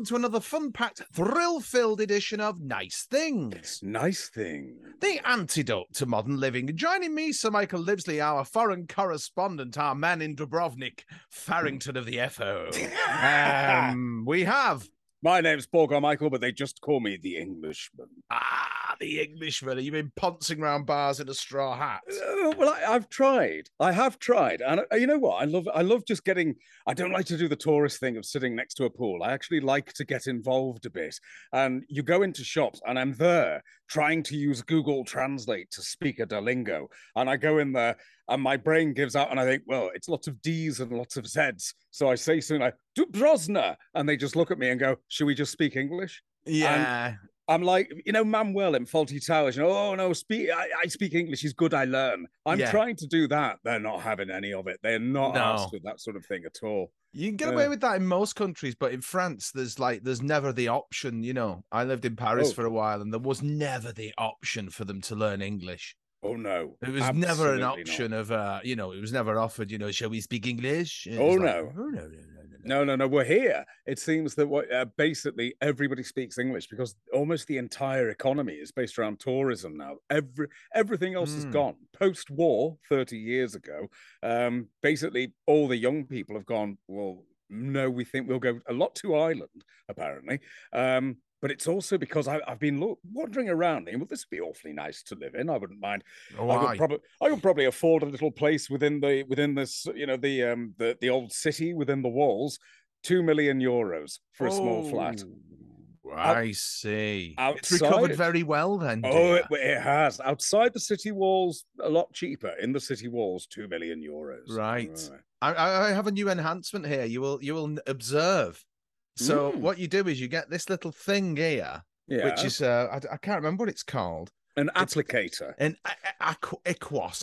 welcome to another fun packed, thrill filled edition of Nice Things, Nice thing. the antidote to modern living. Joining me, Sir Michael Livesley, our foreign correspondent, our man in Dubrovnik, Farrington of the FO. Um, we have, My name's Paul Carmichael, but they just call me the Englishman. ah, the Englishman. You've been pouncing around bars in a straw hat. Uh, well, I, I've tried. I have tried, and uh, you know what? I love. I love just getting. I don't like to do the tourist thing of sitting next to a pool. I actually like to get involved a bit. And you go into shops, and I'm there trying to use Google Translate to speak a Duolingo, and I go in there, and my brain gives out, and I think, well, it's lots of D's and lots of Z's. So I say something like Dubrosna, and they just look at me and go, "Should we just speak English?" Yeah. I'm like, you know, Manuel in Fawlty Towers. You know, oh no, speak. I, I speak English. Is good. I learn. I'm Yeah. trying to do that. They're not having any of it. They're not No. asked with that sort of thing at all. You can get Yeah. away with that in most countries, but in France, there's like there's never the option. You know, I lived in Paris Oh. for a while, and there was never the option for them to learn English. Oh no, It was never an Absolutely not. option of, uh, you know, it was never offered. You know, shall we speak English? It Oh, like, no. oh no, no, no, no, no. No, no, no. We're here. It seems that what uh, basically everybody speaks English because almost the entire economy is based around tourism now. Every everything else is Hmm. gone. Post war, thirty years ago, um, basically all the young people have gone. Well, no, we think we'll go a lot to Ireland apparently. Um, but it's also because I, I've been lo- wandering around. Thinking, well, this would be awfully nice to live in. I wouldn't mind Oh, I could probably I could probably afford a little place within the within this you know the um the the old city within the walls, two million euros for a small flat. Oh, I see. It's recovered very well then. Oh, it, it has outside the city walls a lot cheaper. In the city walls, two million euros. Right. I, I I have a new enhancement here. You will you will observe. So Mm. what you do is you get this little thing here, Yeah, which is uh, I, I can't remember what it's called. an applicator. An a- a- aqu- Equos,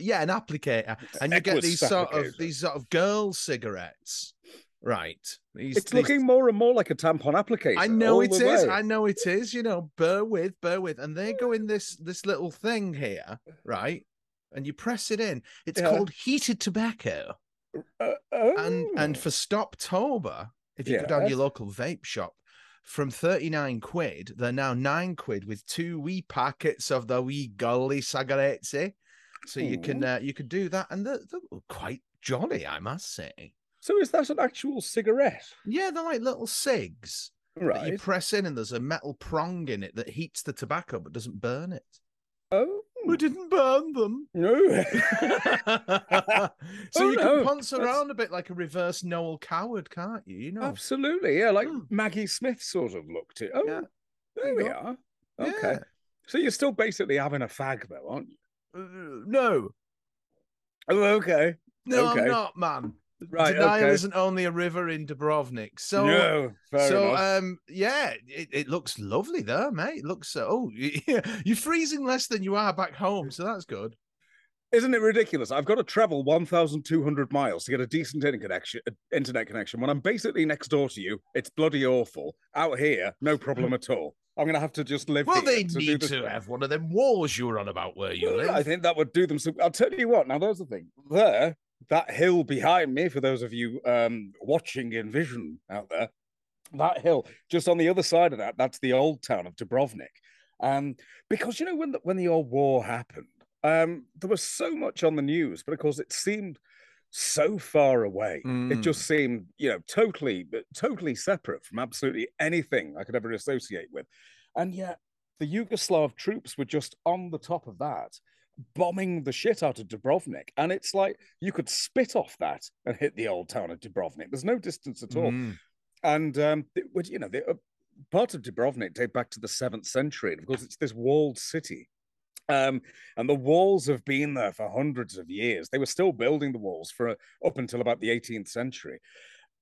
yeah, an applicator, and you get these sort of these sort of girl cigarettes, right? These, It's looking more and more like a tampon applicator. I know it is. way. I know it is. You know, bear with, bear with, and they go in this this little thing here, right? And you press it in. It's Yeah. called heated tobacco, Uh, and and oh. for Stoptober, if you go down your local vape shop, from thirty nine quid, they're now nine quid with two wee packets of the wee gully cigarettes. eh? So you can uh, you could do that, and they're, they're quite jolly, I must say. so is that an actual cigarette? Yeah, they're like little cigs. that you press in and there's a metal prong in it that heats the tobacco but doesn't burn it. Oh We didn't burn them. no. so Oh, you no, can ponce that's- around a bit like a reverse Noel Coward, can't you? You know. Absolutely, yeah, like Hmm. Maggie Smith sort of looked it. Oh, Yeah. there you we go. are. Okay, Yeah. so you're still basically having a fag, though, aren't you? Uh, no. Oh, okay, No, Okay. I'm not, man. Right, Denial okay. isn't only a river in Dubrovnik. So no, so enough. um yeah, it, it looks lovely there, mate. It looks so. oh you're freezing less than you are back home, so that's good. Isn't it ridiculous? I've got to travel 1,200 miles to get a decent internet connection. uh, Internet connection. When I'm basically next door to you, it's bloody awful. Out here, no problem at all. I'm going to have to just live. Well, they to need to have one of them walls you were on about where you Well, live. I think that would do them some. I'll tell you what. Now, there's the thing. There, that hill behind me, for those of you um, watching in vision out there, that hill just on the other side of that, that's the old town of Dubrovnik. Um, because you know when the, when the old war happened, um, there was so much on the news, but of course it seemed so far away. It Mm. just seemed, you know, totally, totally separate from absolutely anything I could ever associate with. And yet, the Yugoslav troops were just on the top of that, bombing the shit out of Dubrovnik. And it's like you could spit off that and hit the old town of Dubrovnik. There's no distance at all. Mm. And um, it would, you know, the, uh, parts of Dubrovnik date back to the seventh century. And of course, it's this walled city. Um, and the walls have been there for hundreds of years. They were still building the walls for uh, up until about the 18th century.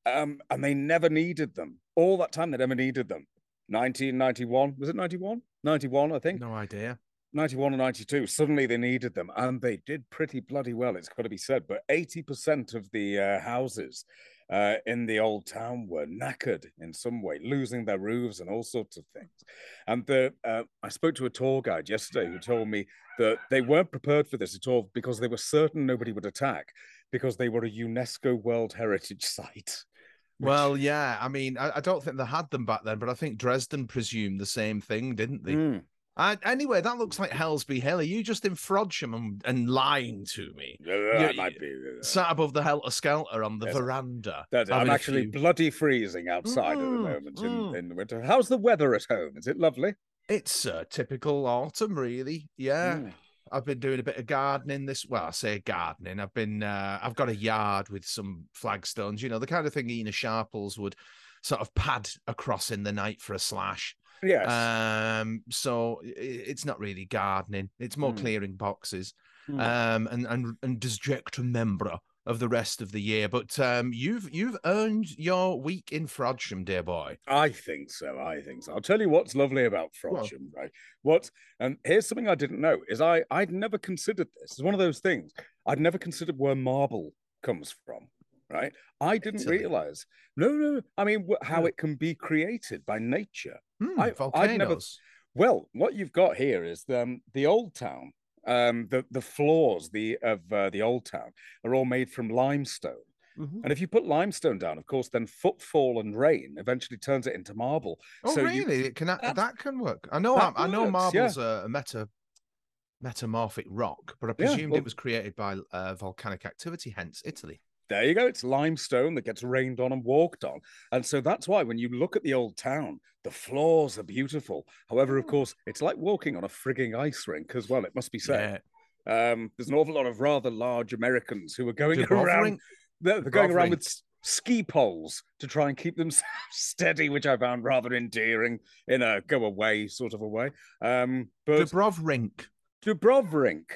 Um, and they never needed them. All that time, they never needed them. 1991, was it 91? 91, I think. No idea. 91 and 92 suddenly they needed them and they did pretty bloody well it's got to be said but 80% of the uh, houses uh, in the old town were knackered in some way losing their roofs and all sorts of things and the uh, i spoke to a tour guide yesterday who told me that they weren't prepared for this at all because they were certain nobody would attack because they were a UNESCO World Heritage Site. which- Well, yeah. I mean, I, I don't think they had them back then, but I think Dresden presumed the same thing, didn't they? Mm. Uh, anyway, that looks like Helsby Hill. Are you just in Frodsham and, and lying to me? Yeah, I might be. Sat above the Helter Skelter on the Yes, veranda. that- I'm actually few- bloody freezing outside at the Mm, moment in, mm. in the winter. How's the weather at home? Is it lovely? It's uh, typical autumn, really. Yeah. Mm. I've been doing a bit of gardening this. Well, I say gardening. I've been. Uh, I've got a yard with some flagstones. You know, the kind of thing Ena Sharples would sort of pad across in the night for a slash. Yes. Um, so it's not really gardening. It's more Mm. clearing boxes. Mm. Um, and and and disject a member of the rest of the year. But um, you've you've earned your week in Frodsham, dear boy. I think so. I think so. I'll tell you what's lovely about Well- Frodsham, right? What and here's something I didn't know is I I'd never considered this. It's one of those things I'd never considered where marble comes from. Right? I didn't Italy. realize. No, no. I mean, how Yeah. it can be created by nature. Hmm, I- volcanoes. never- Well, what you've got here is the, um, the old town. Um, the the floors the of uh, the old town are all made from limestone. Mhm. And if you put limestone down, of course, then footfall and rain eventually turns it into marble. Oh, So you- really? It can Abs- that can work. I know. I, I know works, yeah. marble's a, a meta metamorphic rock, but I Yeah, presumed well- it was created by uh, volcanic activity, hence Italy. There you go. It's limestone that gets rained on and walked on. And so that's why when you look at the old town, the floors are beautiful. However, of Mm. course, it's like walking on a frigging ice rink as well, it must be said. Yeah. Um, there's an awful lot of rather large Americans who are going around they're, they're going around with ski poles to try and keep themselves steady, which I found rather endearing in a go away sort of a way. Um, but Dubrovnik. Dubrovnik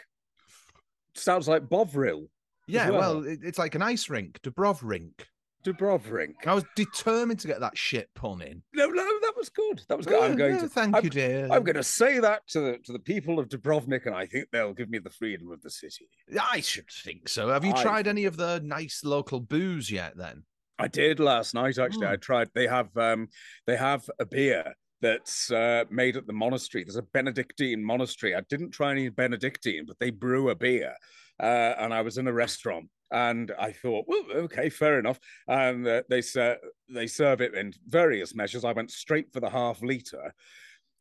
sounds like Bovril. Yeah, well. well, it, it's like an ice rink. Dubrovnik. Dubrovnik. I was determined to get that shit pun in. No, no, that was good. That was good. I'm going to. Thank I'm, you, dear. I'm going to say that to the to the people of Dubrovnik, and I think they'll give me the freedom of the city. I should think so. Have you I tried any of the nice local booze yet? Then. I did last night. Actually, Mm. I tried. They have um, they have a beer that's uh, made at the monastery. There's a Benedictine monastery. I didn't try any Benedictine, but they brew a beer. Uh, and I was in a restaurant, and I thought, well, okay, fair enough. And uh, they ser- they serve it in various measures. I went straight for the half liter.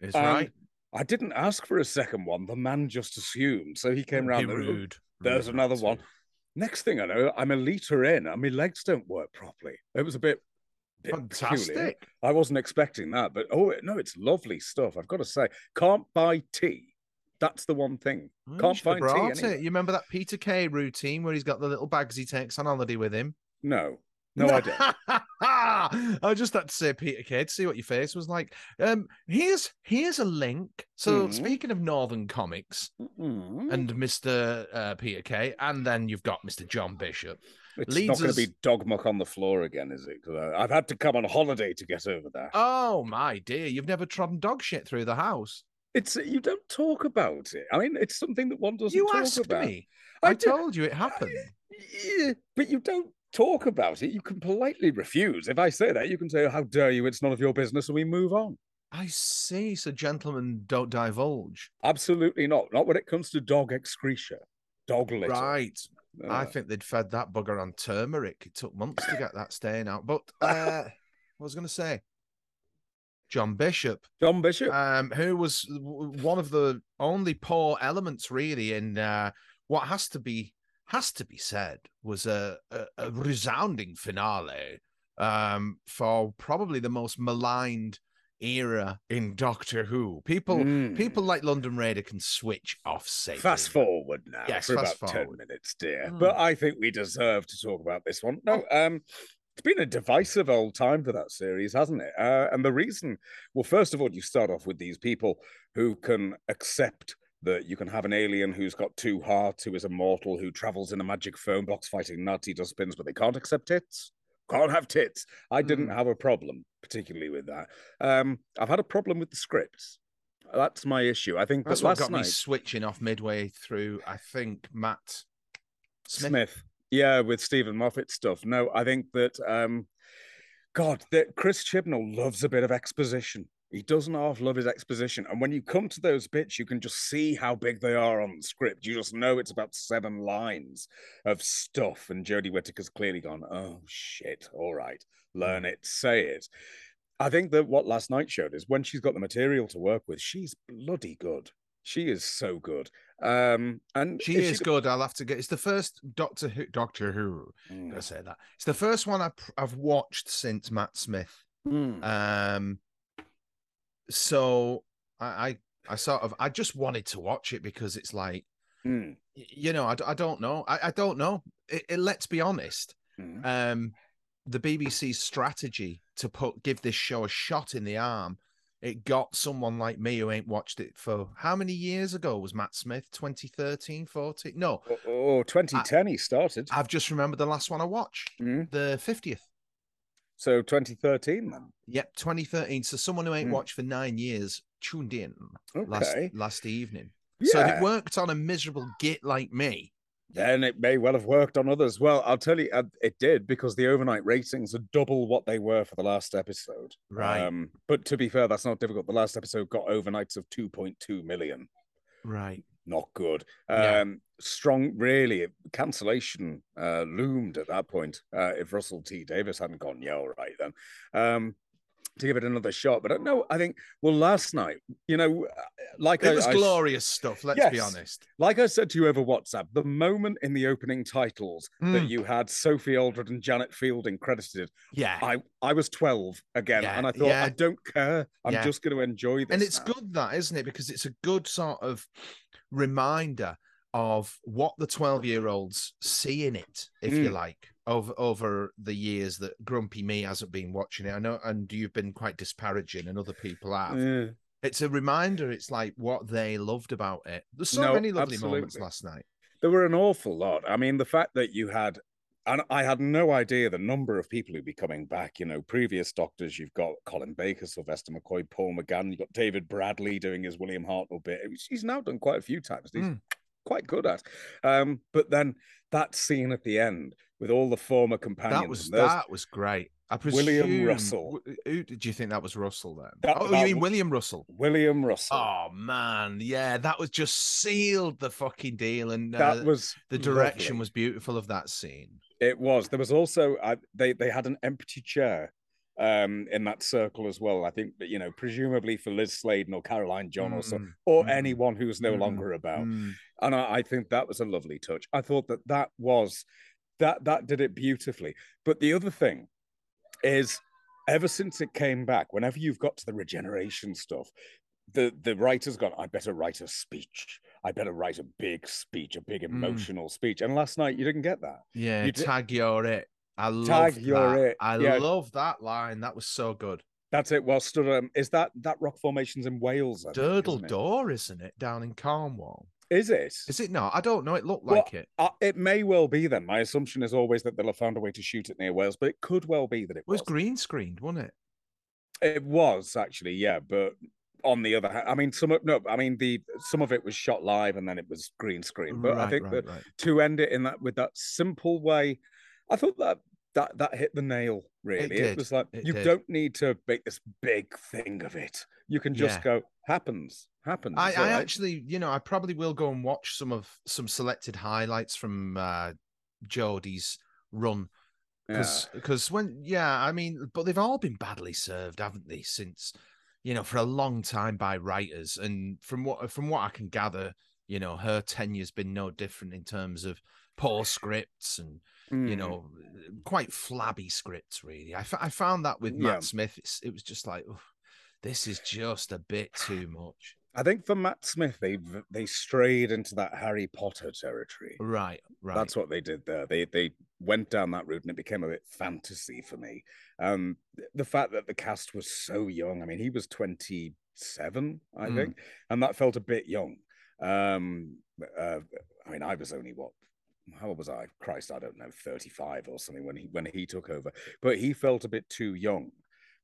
Is right. I didn't ask for a second one. The man just assumed. So he came round. and, rude. There's rude another one. Next thing I know, I'm a liter in, and my legs don't work properly. It was a bit, peculiar. Fantastic. I wasn't expecting that, but oh no, it's lovely stuff. I've got to say, can't buy tea. That's the one thing. Can't find tea anywhere. You remember that Peter Kay routine where he's got the little bags he takes on holiday with him? No, no, I don't. I just had to say Peter Kay to see what your face was like. Um, here's here's a link. So Mhm. speaking of Northern comics Mm. and Mr. Uh, Peter Kay, and then you've got Mr. John Bishop. It's not going us- to be dog muck on the floor again, is it? 'Cause I- I've had to come on holiday to get over that. Oh my dear, you've never trodden dog shit through the house. It's you don't talk about it. I mean, it's something that one doesn't You asked about. me. I, did- told you it happened. Yeah, but you don't talk about it. You can politely refuse. If I say that, you can say, "How dare you? It's none of your business," and we move on. I see. So gentlemen don't divulge. Absolutely not. Not when it comes to dog excretia, dog litter. Right. I Uh, think they'd fed that bugger on turmeric. It took months to get that stain out. But uh, what was I going to say? John Bishop, John Bishop. um, who was one of the only poor elements really in uh, what has to be has to be said was a, a, a resounding finale um, for probably the most maligned era in Doctor Who. People Mm. people like London Raider can switch off safely. Fast forward now Yes, for about fast 10 minutes, dear. Mm. But I think we deserve to talk about this one. No, um, it's been a divisive old time for that series, hasn't it? Uh, and the reason, well, first of all, you start off with these people who can accept that you can have an alien who's got two hearts, who is immortal, who travels in a magic phone box fighting Nazi dustbins, but they can't accept tits. Can't have tits. I didn't Mm. have a problem, particularly with that. Um, I've had a problem with the scripts. That's my issue. I think That's what got me switching off midway through. I think Matt Smith. Smith. Yeah, with Steven Moffat stuff. No, I think that um God, that Chris Chibnall loves a bit of exposition. He doesn't half love his exposition. And when you come to those bits, you can just see how big they are on the script. You just know it's about seven lines of stuff. And Jodie Whittaker's clearly gone, oh, shit. All right. Learn it, say it. I think that what last night showed is when she's got the material to work with, she's bloody good. She is so good. Um, and she is she... good. I'll have to get. It's the first Doctor Who. Doctor Who. Mm. I say that. It's the first one I've, I've watched since Matt Smith. Mm. Um, so I, I, I sort of, I just wanted to watch it because it's like, mm. you know, I, I don't know, I, I don't know. It, it, let's be honest. Mm. Um, the BBC's strategy to put give this show a shot in the arm, it got someone like me who ain't watched it for how many years ago was Matt Smith? 2013, 14? No. Oh, 2010 I, he started. I've just remembered the last one I watched, mm. the 50th. So 2013 then? Yep, 2013. So someone who ain't mm. watched for nine years tuned in okay. last last evening. Yeah. So it worked on a miserable git like me. Then it may well have worked on others. Well, I'll tell you, it did because the overnight ratings are double what they were for the last episode. Right. Um, but to be fair, that's not difficult. The last episode got overnights of 2.2 million. Right not good. Yeah. Um, strong, really. Cancellation uh, loomed at that point. Uh, if Russell T Davies hadn't gone, yeah, all right then. Um, to give it another shot. But no, I think well, last night, you know, uh, like it I, was I, glorious stuff. Let's yes, be honest. Like I said to you over WhatsApp, the moment in the opening titles mm. that you had Sophie Aldred and Janet Fielding credited, yeah, I I was twelve again, yeah, and I thought yeah. I don't care. I'm yeah. just going to enjoy this. And it's now. good that, isn't it? Because it's a good sort of reminder of what the 12 year olds see in it, if mm. you like, over over the years that Grumpy Me hasn't been watching it. I know, and you've been quite disparaging, and other people have. Yeah. It's a reminder. It's like what they loved about it. There's so no, many lovely absolutely. moments last night. There were an awful lot. I mean, the fact that you had and I had no idea the number of people who'd be coming back. You know, previous doctors, you've got Colin Baker, Sylvester McCoy, Paul McGann, you've got David Bradley doing his William Hartnell bit. He's now done quite a few times. He's mm. quite good at. Um, but then that scene at the end with all the former companions. That was that was great. I presume, William Russell. Who did you think that was Russell then? That, oh, that, you mean William Russell? William Russell. Oh man, yeah, that was just sealed the fucking deal, and uh, that was the direction lovely. was beautiful of that scene. It was. There was also uh, they they had an empty chair um, in that circle as well. I think you know, presumably for Lis Sladen or Caroline John mm, or so, or mm, anyone who's no mm, longer about. Mm. And I, I think that was a lovely touch. I thought that that was that that did it beautifully. But the other thing is, ever since it came back, whenever you've got to the regeneration stuff, the the writer's gone. I better write a speech. I better write a big speech, a big mm. emotional mm. speech. And last night you didn't get that. Yeah, you tag your it. I love that. It. I yeah. love that line. That was so good. That's it. Well, stood. Um, is that that rock formations in Wales? Durdle think, Door, isn't it? Down in Cornwall. Is it? Is it not? I don't know. It looked like it. Uh, it may well be then. My assumption is always that they'll have found a way to shoot it near Wales, but it could well be that it, it was green screened, wasn't it? It was actually, yeah. But on the other hand, I mean, some of no, I mean the some of it was shot live and then it was green screen. But right, I think right, that right. to end it in that with that simple way, I thought that that that hit the nail. Really, it, it was like it you did. don't need to make this big thing of it. You can just yeah. go happens, happens. I, I actually, you know, I probably will go and watch some of some selected highlights from uh Jodie's run because yeah. because when yeah, I mean, but they've all been badly served, haven't they? Since you know, for a long time by writers. And from what from what I can gather, you know, her tenure's been no different in terms of poor scripts and mm. you know, quite flabby scripts. Really, I, f- I found that with yeah. Matt Smith, it was just like, oh, this is just a bit too much. I think for Matt Smith, they they strayed into that Harry Potter territory. Right, right. That's what they did there. They they went down that route, and it became a bit fantasy for me. Um, the fact that the cast was so young. I mean, he was twenty seven, I mm. think, and that felt a bit young. Um, uh, I mean, I was only what how old was I? Christ, I don't know, 35 or something when he when he took over. But he felt a bit too young.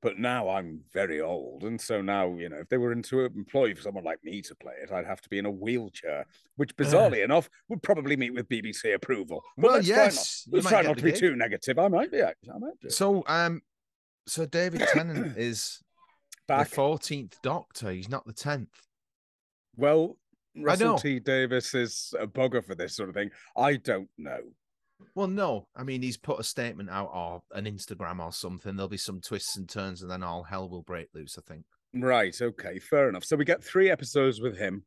But now I'm very old, and so now you know if they were into employ for someone like me to play it, I'd have to be in a wheelchair, which bizarrely uh, enough would probably meet with BBC approval. But well, let's yes, try not, let's try not to be too negative. I might be. I might be. So, um, so David Tennant is back. the fourteenth Doctor. He's not the tenth. Well, Russell. T Davies is a bugger for this sort of thing. I don't know. Well, no. I mean, he's put a statement out or an Instagram or something. There'll be some twists and turns, and then all hell will break loose. I think. Right. Okay. Fair enough. So we get three episodes with him,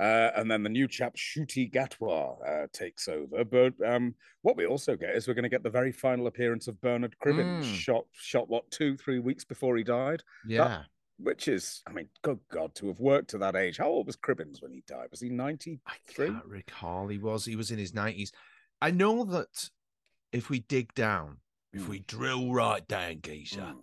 uh, and then the new chap Ncuti Gatwa uh, takes over. But um, what we also get is we're going to get the very final appearance of Bernard Cribbins, Mm. shot shot what two three weeks before he died, Yeah. Which is I mean, good God, to have worked to that age. How old was Cribbins when he died? Was he ninety I three? can't recall. He was. He was in his nineties. I know that if we dig down, if Mm. we drill right down, geezer, Mm.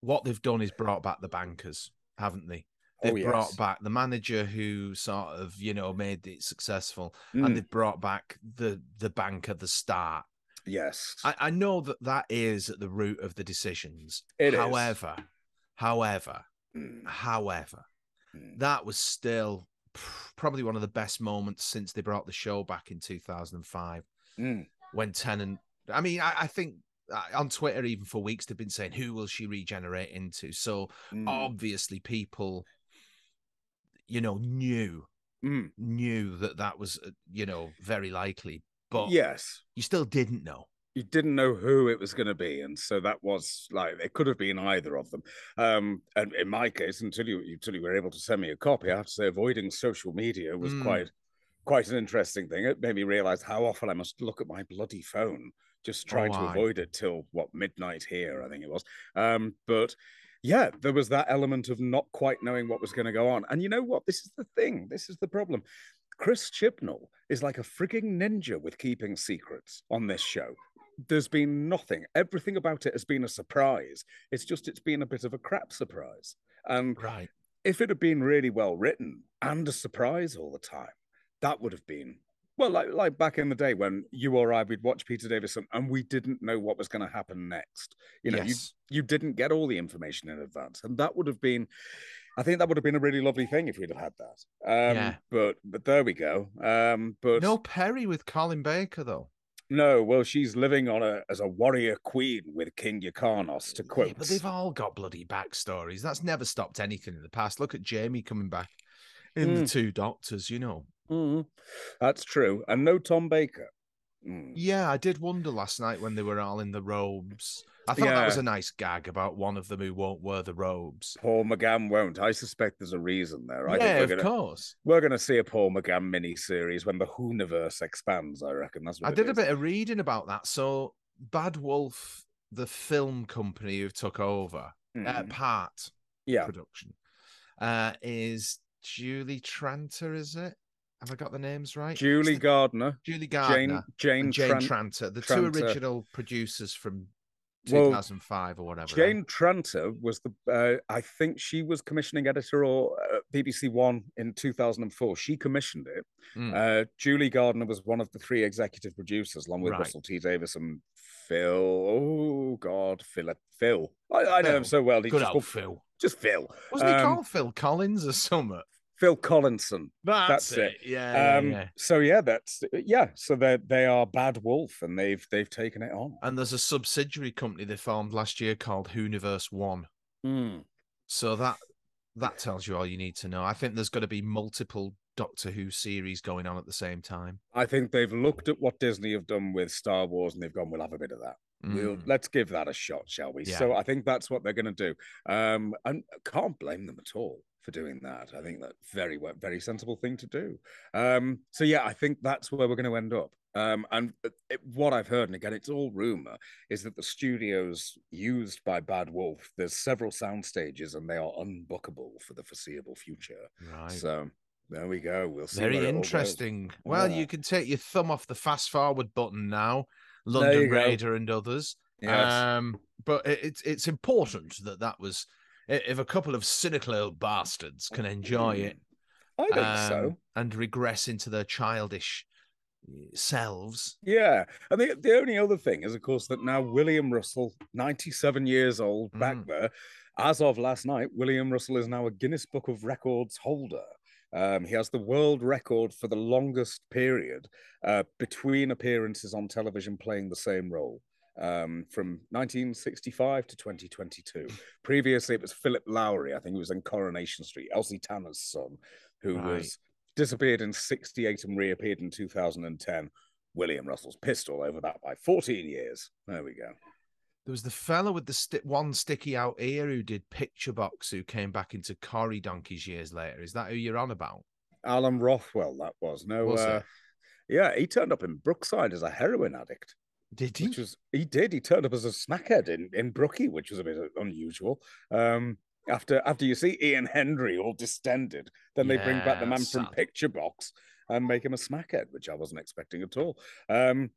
what they've done is brought back the bankers, haven't they? They've Oh, yes. brought back the manager who sort of, you know, made it successful, Mm. and they've brought back the the bank at the start. Yes. I, I know that that is at the root of the decisions. It is. However, however, Mm. however, Mm. that was still probably one of the best moments since they brought the show back in 2005 Mm. when Tennant. I mean, I, I think uh, on Twitter, even for weeks, they've been saying, "Who will she regenerate into?" So Mm. obviously, people, you know, knew Mm. knew that that was, uh, you know, very likely, but yes. you still didn't know. You didn't know who it was going to be and so that was like it could have been either of them. Um and in my case until you until you were able to send me a copy i have to say avoiding social media was Mm. quite quite an interesting thing. It made me realize how often i must look at my bloody phone just trying to avoid it till what midnight here i think it was. Um but yeah there was that element of not quite knowing what was going to go on. And you know what? This is the thing. This is the problem. Chris chibnall is like a frigging ninja with keeping secrets on this show there's been nothing. Everything about it has been a surprise. It's just it's been a bit of a crap surprise. And Right. if it had been really well written and a surprise all the time, that would have been well, like like back in the day when you or I would watch Peter Davison and we didn't know what was going to happen next. You know, yes. you you didn't get all the information in advance, and that would have been. I think that would have been a really lovely thing if we'd have had that. Um, Yeah. But but there we go. Um, but no Peri with Colin Baker though. No, well, she's living on a as a warrior queen with King Yrcanos, to Yeah, quote. but they've all got bloody backstories. That's never stopped anything in the past. Look at Jamie coming back in the Mm. two doctors, you know. Mhm. That's true, and no Tom Baker. Mm. Yeah, I did wonder last night when they were all in the robes. I thought that was a nice gag about one of them who won't wear the robes. Paul McGann won't. I suspect there's a reason there. I yeah, of gonna course. we're gonna see a Paul McGann mini series when the Whoniverse expands. I reckon that's what I did a bit of reading about that. So Bad Wolf, the film company who took over, uh, Mhm. part yeah, production, uh, is Julie Tranter, is it? Have I got the names right? Julie the- Gardner, Julie Gardner, Jane, and Jane Tran- Tranter, the two original producers from Well, 2005 or whatever. Jane Tranter was the, uh, I think she was commissioning editor or uh, BBC One in 2004. She commissioned it. Mm. Uh, Julie Gardner was one of the three executive producers, along with Right. Russell T Davies and Phil. Oh God, Philip, Phil. I, I know him so well. He's Good just old called- Phil. just Phil. Wasn't he Um, called Phil Collins or something? Phil Collinson. That's, that's it. it. Yeah, Um, yeah, yeah. So yeah, that's yeah. So they they are Bad Wolf, and they've they've taken it on. And there's a subsidiary company they formed last year called Whoniverse One. Mm. So that that tells you all you need to know. I think there's going to be multiple Doctor Who series going on at the same time. I think they've looked at what Disney have done with Star Wars, and they've gone, "We'll have a bit of that. We'll Mm. let's give that a shot, shall we?" Yeah. So I think that's what they're going to do. Um, and can't blame them at all for doing that. I think that's very very sensible thing to do. Um, so yeah, I think that's where we're going to end up. Um, and it, what I've heard, and again, it's all rumor, is that the studios used by Bad Wolf, there's several sound stages, and they are unbookable for the foreseeable future. Right. So there we go. We'll see. Very where it all goes. interesting. Well, Yeah. you can take your thumb off the fast forward button now, London. Raider and others. Yes. Um, but it, it's it's important that that was if a couple of cynical old bastards can enjoy it I think um, so. and regress into their childish uh, selves. Yeah. And the, the only other thing is, of course, that now William Russell, 97 years old, back Mm. there, as of last night, William Russell is now a Guinness Book of Records holder. Um, he has the world record for the longest period uh, between appearances on television playing the same role. Um, from 1965 to 2022. Previously, it was Philip Lowrie, I think he was in Coronation Street, Elsie Tanner's son, who Right. was disappeared in 68 and reappeared in 2010. William Russell's all over that by 14 years. There we go. There was the fella with the sti- one sticky out ear who did Picture Box, who came back into Corrie Donkeys years later. Is that who you're on about? Alan Rothwell, that was. No, Was uh, yeah, he turned up in Brookside as a heroin addict. Did he? which was he did. He turned up as a smackhead in in Brookie, which was a bit unusual. Um, after after you see Ian Hendry all distended, then they bring back the Yeah, man from. Picture Box and make him a smackhead, which I wasn't expecting at all. Um,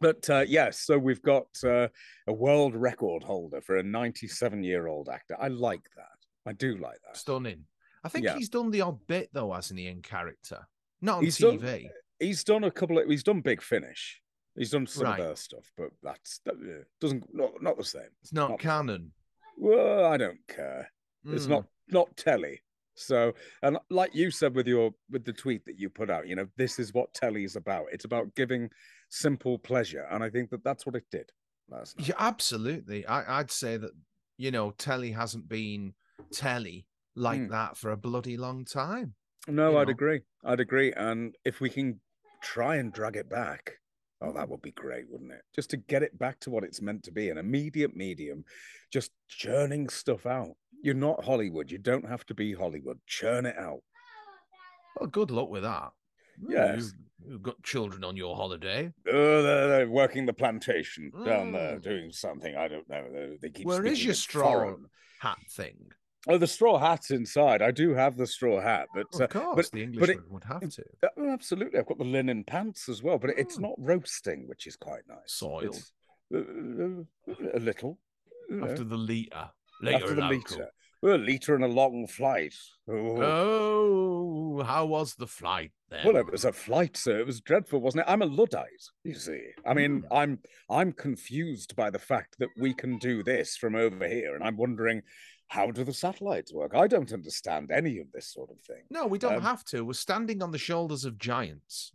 but uh, yes, so we've got uh, a world record holder for a 97 year old actor. I like that. I do like that. Stunning. I think Yeah. he's done the odd bit though, hasn't he, in character? Not on He's done- TV. He's done a couple of. He's done Big Finish. He's done some Right. of their stuff, but that's that uh, doesn't not not the same. It's not not- canon. Well, I don't care. It's Mm. not not telly. So, and like you said with your with the tweet that you put out, you know, this is what telly is about. It's about giving simple pleasure, and I think that that's what it did. Yeah, absolutely. I, I'd say that you know telly hasn't been telly like Mm. that for a bloody long time. No, I'd know. agree. I'd agree. And if we can try and drag it back, oh, that would be great, wouldn't it? Just to get it back to what it's meant to be an immediate medium, just churning stuff out. You're not Hollywood. You don't have to be Hollywood. Churn it out. Well, good luck with that. Oh, Yes. you, you've got children on your holiday. Oh, they're, they're working the plantation down there, Mm. doing something. I don't know. They, they keep. Where is your straw foreign. hat thing? Oh, the straw hat's inside. I do have the straw hat, but Of uh, course, the but Englishman it- would have to. uh, oh, absolutely, I've got the linen pants as well. But it's Mm. not roasting, which is quite nice. Soiled. It's, uh, uh, a little. you know, After the liter. Later after the liter. Well, a liter and a long flight. Oh. Oh, how was the flight then? Well, it was a flight, sir. It was dreadful, wasn't it? I'm a Luddite, you see. I mean, Mm. I'm I'm confused by the fact that we can do this from over here, and I'm wondering how do the satellites work? I don't understand any of this sort of thing. no, we don't um, have to. We're standing on the shoulders of giants.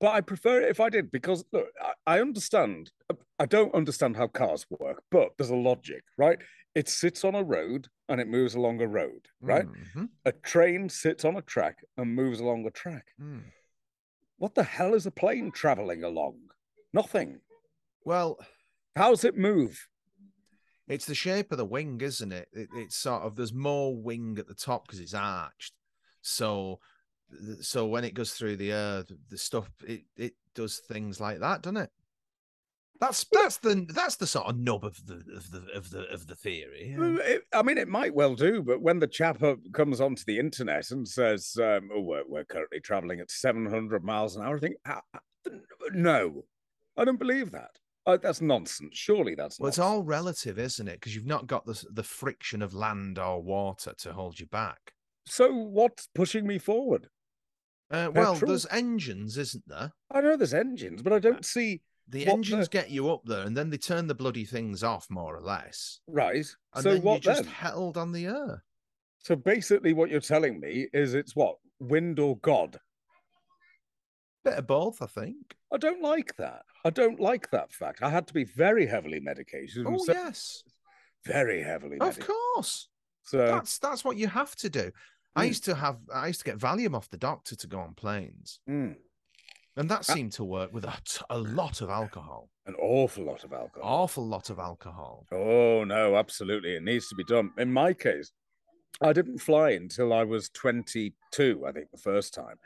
But I prefer it if I did because look, I, I understand. I don't understand how cars work, but there's a logic, right? It sits on a road and it moves along a road, right? Mhm, A train sits on a track and moves along a track. mm. What the hell is a plane traveling along? Nothing. Well, How's it move? It's the shape of the wing, isn't it? it it's sort of there's more wing at the top because it's arched. So, so when it goes through the air, the, stuff it it does things like that, doesn't it? That's that's the that's the sort of nub of the of the of the of the theory. It- I mean, it might well do, but when the chap comes onto the internet and says, um, "Oh, we're, we're currently traveling at 700 miles an hour," I think, "Ah, ah, no, I don't believe that. Uh, that's nonsense. Surely that's Well, it's all relative, isn't it? Because you've not got the the friction of land or water to hold you back. So what's pushing me forward? Uh, well, Petrol? there's engines, isn't there? I know there's engines, but I don't see The engines the- get you up there, and then they turn the bloody things off, more or less. right. And so then what you're just then? held on the air. So basically, what you're telling me is it's what wind or God. Bit of both, I think. I don't like that. I don't like that fact. I had to be very heavily medicated. Oh so- yes, very heavily. of course. So That's that's what you have to do. I Mm. used to have I used to get Valium off the doctor to go on planes, mm, and that Ah. seemed to work with a, t- a lot of alcohol, an awful lot of alcohol. awful lot of alcohol. Oh no, absolutely, it needs to be done. In my case, I didn't fly until I was 22, I think, the first time.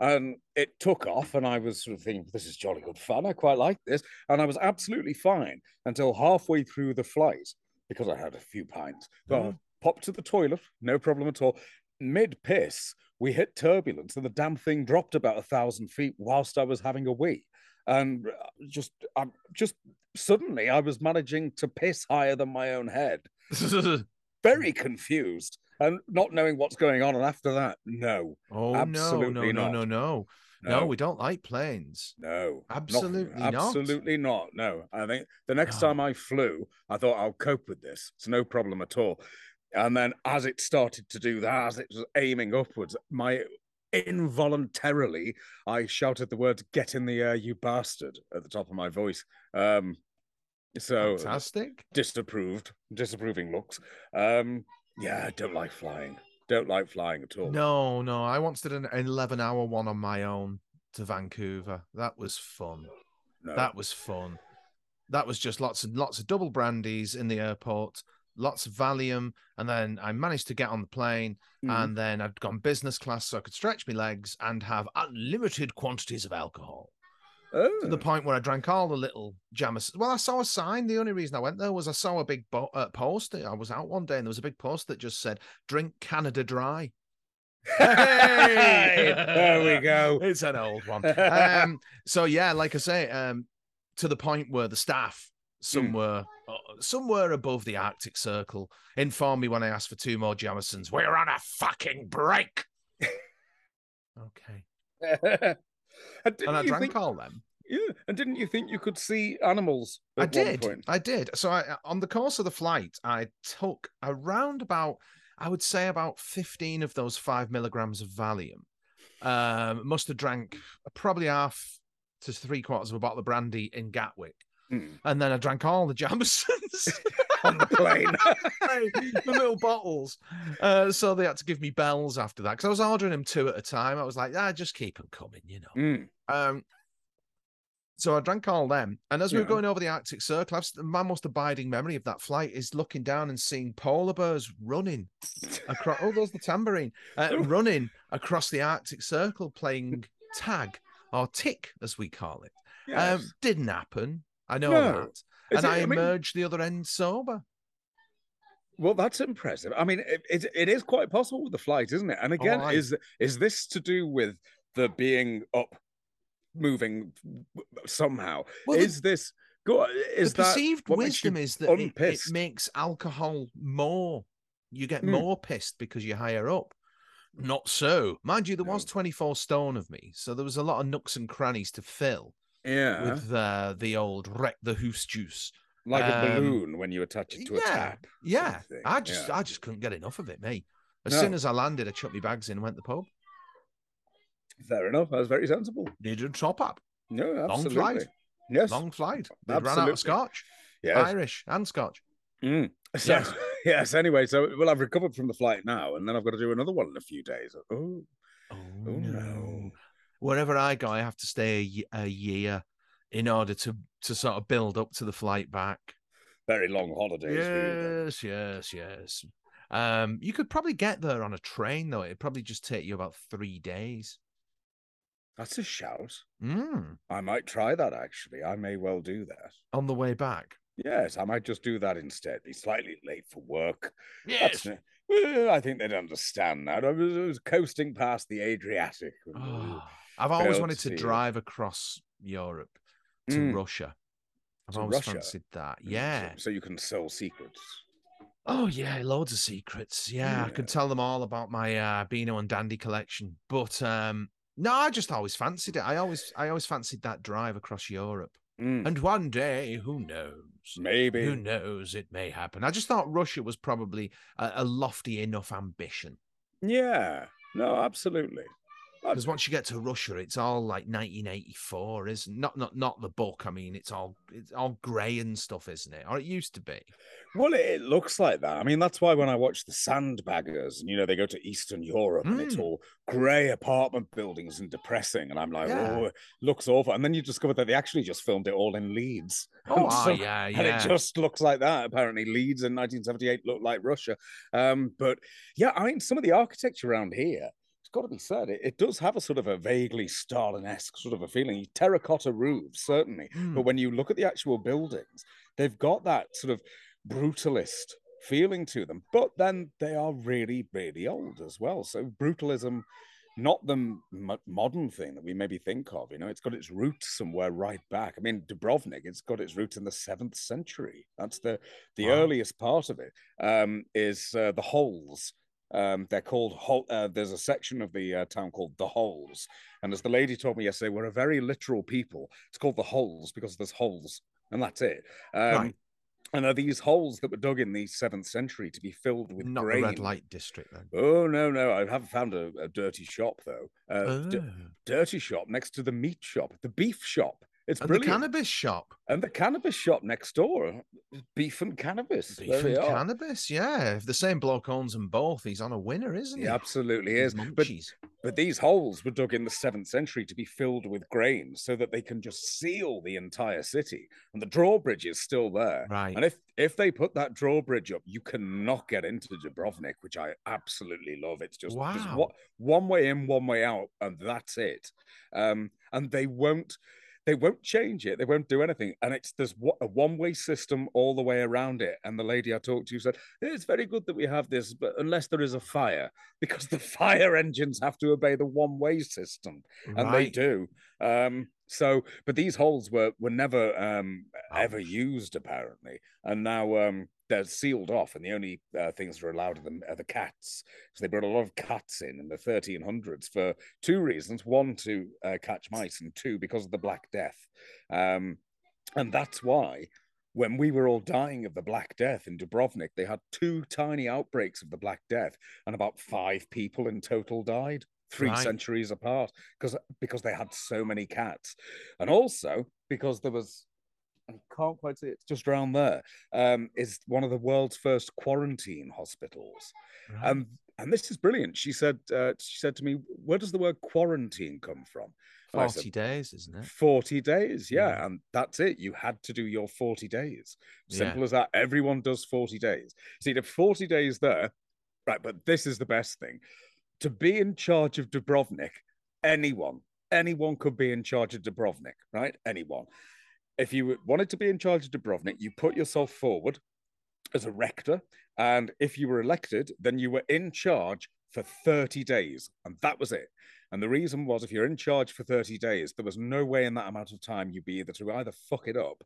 And it took off, and I was sort of thinking, this is jolly good fun. I quite like this. And I was absolutely fine until halfway through the flight because I had a few pints. But Mhm. popped to the toilet, no problem at all. Mid piss, we hit turbulence, and the damn thing dropped about a thousand feet whilst I was having a wee. And uh, just, I'm just suddenly I was managing to piss higher than my own head. Very confused and not knowing what's going on. And after that, no, oh no, no, Absolutely no, not. no, no, no! We don't like planes. No, Absolutely not. absolutely not. No, I think the next No. time I flew, I thought I'll cope with this. It's no problem at all. And then as it started to do that, as it was aiming upwards, my involuntarily I shouted the words "Get in the air, you bastard!" at the top of my voice. Um, So Fantastic. disapproved, disapproving looks. Um, yeah, I don't like flying. Don't like flying at all. No, no. I once did an 11 hour one on my own to Vancouver. That was fun. No. That was fun. That was just lots and lots of double brandies in the airport, lots of Valium, and then I managed to get on the plane. Mhm. And then I'd gone business class so I could stretch my legs and have unlimited quantities of alcohol oh. to the point where I drank all the little Jameson. Well, I saw a sign. The only reason I went there was I saw a big bo- uh, post. I was out one day and there was a big post that just said, Drink Canada Dry. Hey! there we go. It's an old one. Um, so yeah, like I say, um, to the point where the staff somewhere uh, somewhere above the Arctic Circle informed me when I asked for two more Jamesons, we're on a fucking break. okay. And, And I drank think, all them. yeah, and didn't you think you could see animals? I did. point? I did. So I, on the course of the flight, I took around about, I would say about 15 of those five milligrams of Valium. Um, must have drank probably half to three quarters of a bottle of brandy in Gatwick. Hmm. And then I drank all the Jamesons on the plane. the little bottles. Uh, so they had to give me bells after that because I was ordering them two at a time. I was like, ah, just keep them coming, you know. Mm. Um, so I drank all them, and as we were going over the Arctic Circle, I've, my most abiding memory of that flight is looking down and seeing polar bears running across. Oh, there's the tambourine uh, running across the Arctic Circle, playing tag or tick, as we call it. Um, didn't happen. I know No. that, Is and it- I, I mean- emerged the other end sober. Well, that's impressive. I mean, it, it, it is quite possible with the flight, isn't it? And again, aye. is is this to do with the being up, moving somehow? Well, the- is this go? Is the perceived wisdom is that it, it makes alcohol more. You get Hmm. more pissed because you're higher up. Not so, mind you. There was 24 stone of me, so there was a lot of nooks and crannies to fill yeah, with uh, the old wreck the hoose juice. like a um, balloon when you attach it to a yeah, tap. sort of Yeah. I just Yeah. I just couldn't get enough of it, me. As No. soon as I landed, I chucked my bags in and went to the pub. fair enough. That was very sensible. Needed a top up. No, Long flight. Yes, Long flight. They ran out of scotch, yes. Irish and scotch. Mm. So, Yes. yes. Anyway, so well, I've recovered from the flight now, and then I've got to do another one in a few days. Oh, Oh, Oh, no. no. Wherever I go, I have to stay a, a year in order to to sort of build up to the flight back. very long holidays. for you then. Yes, yes, yes. Um, you could probably get there on a train though. It'd probably just take you about three days. That's a shout. Mm, I might try that actually. I may well do that. on the way back. Yes, I might just do that instead. Be slightly late for work. Yes. That's, I think they'd understand that. I was, I was coasting past the Adriatic. Oh, I've always wanted to drive across Europe to Mm. Russia. I've To always Russia? fancied that. so- Yeah. So, you can sell secrets. Oh yeah, loads of secrets. Yeah, I Yeah. could tell them all about my uh, Beano and Dandy collection. But um, no, I just always fancied it. I always, I always fancied that drive across Europe. Mm, And one day, who knows? maybe. Who knows? It may happen. I just thought Russia was probably a, a lofty enough ambition. Yeah. No, absolutely. Because once you get to Russia, it's all like 1984, isn't not not not the book. I mean, it's all it's all grey and stuff, isn't it? Or it used to be. Well, it, it looks like that. I mean, that's why when I watch the Sandbaggers, and you know, they go to Eastern Europe and it's Mm. all grey apartment buildings and depressing, and I'm like, Yeah. oh, it looks awful. And then you discover that they actually just filmed it all in Leeds. Oh, And ah, so- yeah, And it just looks like that. Apparently, Leeds in 1978 looked like Russia. Um, but yeah, I mean, some of the architecture around here, it's got to be said, it, it does have a sort of a vaguely Stalin-esque sort of a feeling. Terracotta roofs, certainly. Mm. But when you look at the actual buildings, they've got that sort of brutalist feeling to them. But then they are really, really old as well. So brutalism, not the m- modern thing that we maybe think of. You know, it's got its roots somewhere right back. I mean, Dubrovnik, it's got its roots in the seventh century. That's the the Wow. earliest part of it. Um, is uh, the holes. Um, they're called. Hol- uh, there's a section of the uh, town called the Holes, and as the lady told me yesterday, we're a very literal people. It's called the Holes because there's holes, and that's it. Um, Right. And are these holes that were dug in the seventh century to be filled with not grain? the red light district then. Oh no, no! I haven't found a, a dirty shop though. Uh, d- Oh. dirty shop next to the meat shop, the beef shop. It's and brilliant. the cannabis shop. and the cannabis shop next door, beef and cannabis. Beef and are. cannabis, yeah. If the same bloke owns them both, he's on a winner, isn't He he? absolutely is. But munchies. But these holes were dug in the seventh century to be filled with grain so that they can just seal the entire city. And the drawbridge is still there. Right. And if if they put that drawbridge up, you cannot get into Dubrovnik, which I absolutely love. It's just, just Wow. one way in, one way out, and that's it. Um, and they won't they won't change it. They won't do anything. And it's there's a one way system all the way around it. And the lady I talked to said, It's very good that we have this, but unless there is a fire, because the fire engines have to obey the one way system. And they do. Um, so, but these holes were were never um, ever used apparently, and now um, they're sealed off, and the only uh, things that are allowed are the, are the cats. So they brought a lot of cats in in the 1300s for two reasons: one to uh, catch mice, and two because of the Black Death. Um, and that's why when we were all dying of the Black Death in Dubrovnik, they had two tiny outbreaks of the Black Death, and about five people in total died three Right. centuries apart because because they had so many cats, and also because there was. I can't quite see it. It's just around there. Um, is one of the world's first quarantine hospitals. Right. Um, and this is brilliant. She said, uh, she said to me, "Where does the word quarantine come from?" And I said, 40 days, isn't it? 40 days, yeah. Yeah. And that's it. You had to do your 40 days. Simple Yeah. as that. Everyone does 40 days. See, the 40 days there. Right. But this is the best thing to be in charge of Dubrovnik, anyone, anyone could be in charge of Dubrovnik, right? Anyone. If you wanted to be in charge of Dubrovnik, you put yourself forward as a rector. And if you were elected, then you were in charge for 30 days. And that was it. And the reason was if you're in charge for 30 days, there was no way in that amount of time you'd be either to either fuck it up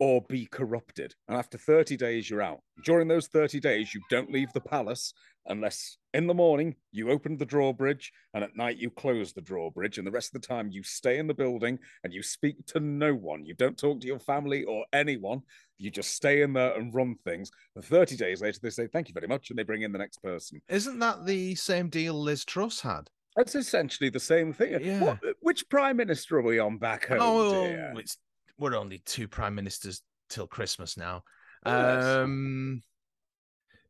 or be corrupted. And after 30 days, you're out. During those 30 days, you don't leave the palace unless in the morning you open the drawbridge and at night you close the drawbridge. And the rest of the time, you stay in the building and you speak to no one. You don't talk to your family or anyone. You just stay in there and run things. And 30 days later, they say, Thank you very much. And they bring in the next person. Isn't that the same deal Liz Truss had? That's essentially the same thing. Yeah. What, which prime minister are we on back home? oh, we're only two prime ministers till Christmas now. Yes. Um,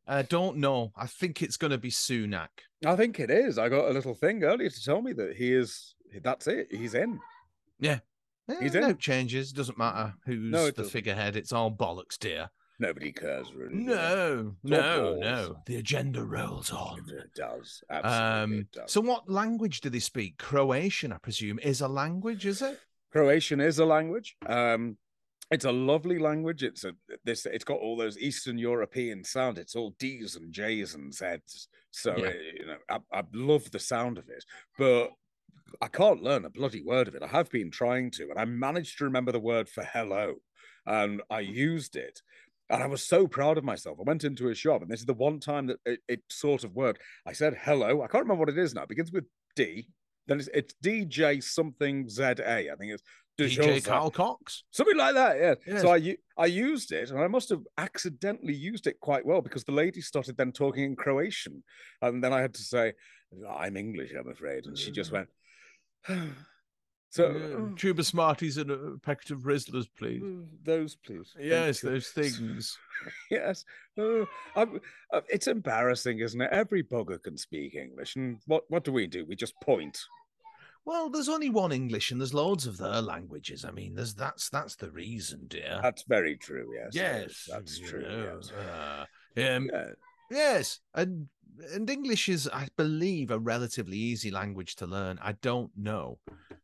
I don't know. I think it's going to be Sunak. I think it is. I got a little thing earlier to tell me that he is. That's it. He's in. Eh, He's no in. changes. Doesn't matter who's No, the doesn't. figurehead. It's all bollocks, dear. Nobody cares really. No, no, no. The agenda rolls on. It does. Absolutely. Um, it does. so what language do they speak? Croatian, I presume, is a language, is it? Croatian is a language. Um, it's a lovely language. It's a this. It's got all those Eastern European sound. It's all D's and J's and Z's. So Yeah. uh, you know, I, I love the sound of it, but I can't learn a bloody word of it. I have been trying to, and I managed to remember the word for hello, and I used it. And I was so proud of myself. I went into a shop, and this is the one time that it, it sort of worked. I said hello. I can't remember what it is now. It begins with D. Then it's, it's DJ something ZA. I think it's DJ. Carl Cox. Something like that, yeah. Yes. So I used it, and I must have accidentally used it quite well because the lady started then talking in Croatian, and then I had to say, "I'm English, I'm afraid," and she just hmm. went. so Uh, Tuba Smarties and a packet of Rizzlers, please. uh, those, please. Yes, those things. yes. Uh, I'm- uh, it's embarrassing, isn't it? Every bugger can speak English, and what what do we do? We just point. Well, there's only one English, and there's loads of their languages. I mean, there's that's that's the reason, dear. That's very true. Yes. yes, that's you true. know, Yes. uh, um, Yeah. Yes, and and English is, I believe, a relatively easy language to learn. I don't know,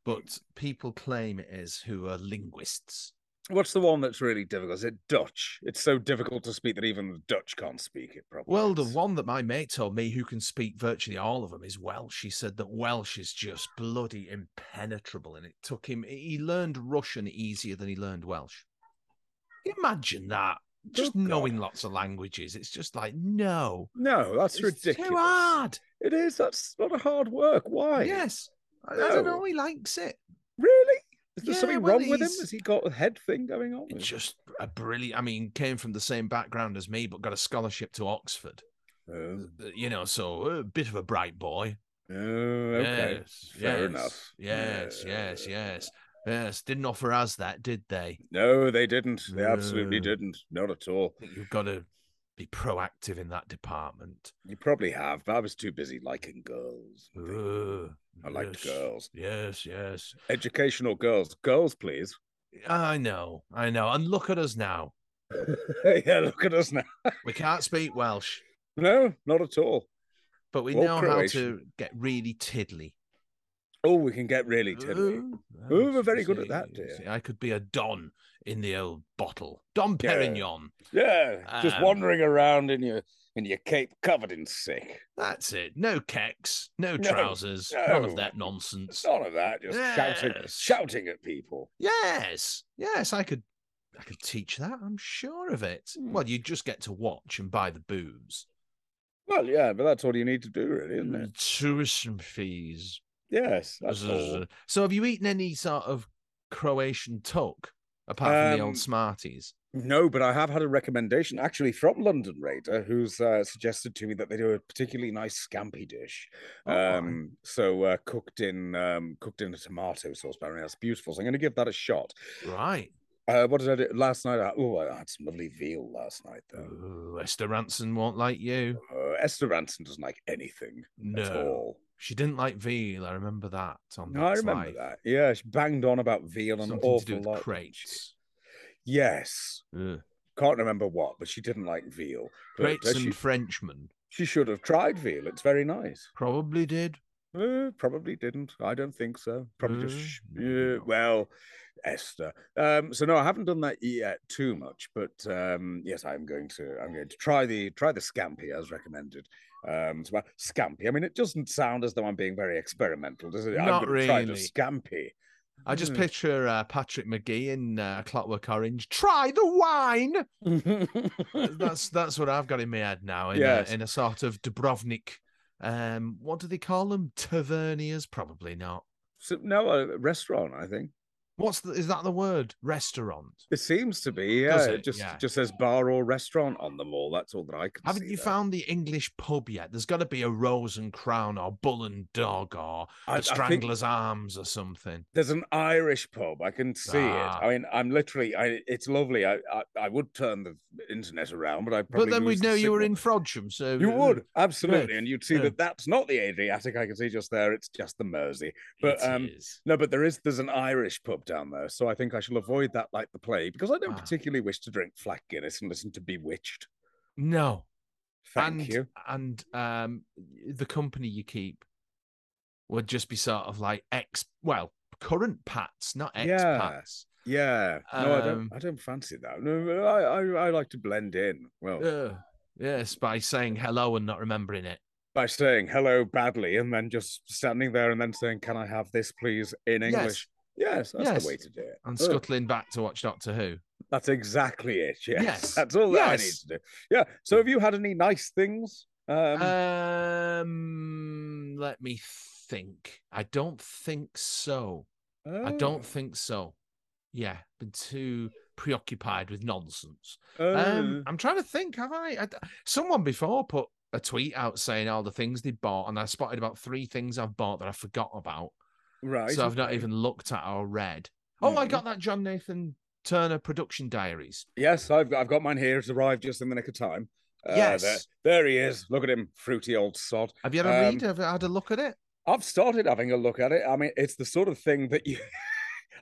but people claim it is who are linguists. What's the one that's really difficult? Is it Dutch? It's so difficult to speak that even the Dutch can't speak it properly. Well, the one that my mate told me, who can speak virtually all of them, is Welsh. She said that Welsh is just bloody impenetrable, and it took him. He learned Russian easier than he learned Welsh. Imagine that. Just Oh, God. knowing lots of languages, it's just like no, No, that's it's ridiculous. too hard. It is. That's a lot of hard work. Why? Yes, I, I don't know. He likes it. Really? Is there Yeah, something well, wrong with him? Has he got a head thing going on? Just a brilliant. I mean, came from the same background as me, but got a scholarship to Oxford. Oh, Uh, You know, so a bit of a bright boy. oh, okay. Yes, Fair yes, enough. Yes, yes, Yeah. yes. Yes, didn't offer us that, did they? No, they didn't. They absolutely didn't. Not at all. You've got to be proactive in that department. You probably have, but I was too busy liking girls. Uh, I liked yes, girls. Yes, yes. Educational girls. Girls, please. I know, I know. And look at us now. yeah, look at us now. We can't speak Welsh, No, not at all. but we Or know how to get really tiddly. Oh, we can get really. Ooh, Ooh, we're very good at that, dear. see, I could be a Don in the old bottle. Don Perignon. Yeah, just Um, wandering around in your in your cape covered in sick. That's it. No kecks, no No, trousers, none of that nonsense. None of that. Just shouting, Yes. shouting at people. Yes, yes, I could, I could teach that. I'm sure of it. Hmm. Well, you just get to watch and buy the booze. Well, yeah, but that's all you need to do, really, isn't it? Tuition fees. Yes. So, have you eaten any sort of Croatian tuck apart from the Um, old Smarties? No, but I have had a recommendation actually from London Raider, who's uh, suggested to me that they do a particularly nice scampi dish. Oh. Um, so uh, cooked in um, cooked in a tomato sauce. Apparently, that's beautiful. So I'm going to give that a shot. Right. Uh, what did I do last night? I, oh, I had some lovely veal last night, though. Ooh, Esther Rantzen won't like you. Uh, Esther Rantzen doesn't like anything at No, all. She didn't like veal. I remember that. On No, I remember Life. that. Yeah, she banged on about veal an Something awful to do with lot. she? crates. Yes, Ugh. can't remember what, but she didn't like veal. But, uh, Crates she, and Frenchmen she should have tried veal. It's very nice. probably did. Uh, probably didn't. I don't think so. Probably just Uh, sh- maybe yeah, well, Esther. Um, so no, I haven't done that yet too much, but um, yes, I'm going to. I'm going to try the try the scampi as recommended. Um, well, scampi. I mean, it doesn't sound as though I'm being very experimental, does it? Not I'm to try the really. scampi. I just Mm. picture uh, Patrick Magee in uh, Clockwork Orange. Try the wine. Uh, That's that's what I've got in my head now. In, Yes. a, in a sort of Dubrovnik. Um, what do they call them? Taverniers? Probably not. so, no, a restaurant. I think What's the, is that the word? Restaurant. it seems to be. Yeah, it, it? just Yeah. just says bar or restaurant on them all. That's all that I can. Haven't you there. found the English pub yet? There's got to be a Rose and Crown or Bull and Dog or I- the Strangler's Arms or something. There's an Irish pub. I can see Ah. it. I mean, I'm literally. I, it's lovely. I, I I would turn the internet around, but I. But then we'd know you were in Frodsham, so You uh, would absolutely, and you'd see yeah. that that's not the Adriatic. I can see just there. It's just the Mersey. But it um, is. no, but there is there's an Irish pub down there, so I think I shall avoid that like the plague because I don't Ah. particularly wish to drink flat Guinness and listen to Bewitched. no, Thank and, you. And um, the company you keep would just be sort of like ex, well, current pats, not Yeah. expats. Yeah, no, I don't. um, I don't fancy that. No, I, I I like to blend in. Well, Uh, yes, by saying hello and not remembering it. by saying hello badly and then just standing there and then saying, "Can I have this, please?" in Yes. English. Yes, that's Yes. the way to do it. And scuttling back to watch Doctor Who. That's exactly it. Yes, Yes. that's all that I need to do. Yeah. So, have you had any nice things? Um, Um, let me think. I don't think so. I oh, don't think so. Yeah, been too preoccupied with nonsense. oh, Um, I'm trying to think. Have I? I? Someone before put a tweet out saying all the things they bought, and I spotted about three things I've bought that I forgot about. Right. so I've not even looked at or read. Oh, I Mhm. got that John Nathan Turner production diaries. Yes, I've got, I've got mine here. It's arrived just in the nick of time. Uh, Yes. There, there he is. Look at him, fruity old sod. Have you had a Um, read? Have you had a look at it? I've started having a look at it. I mean, it's the sort of thing that you.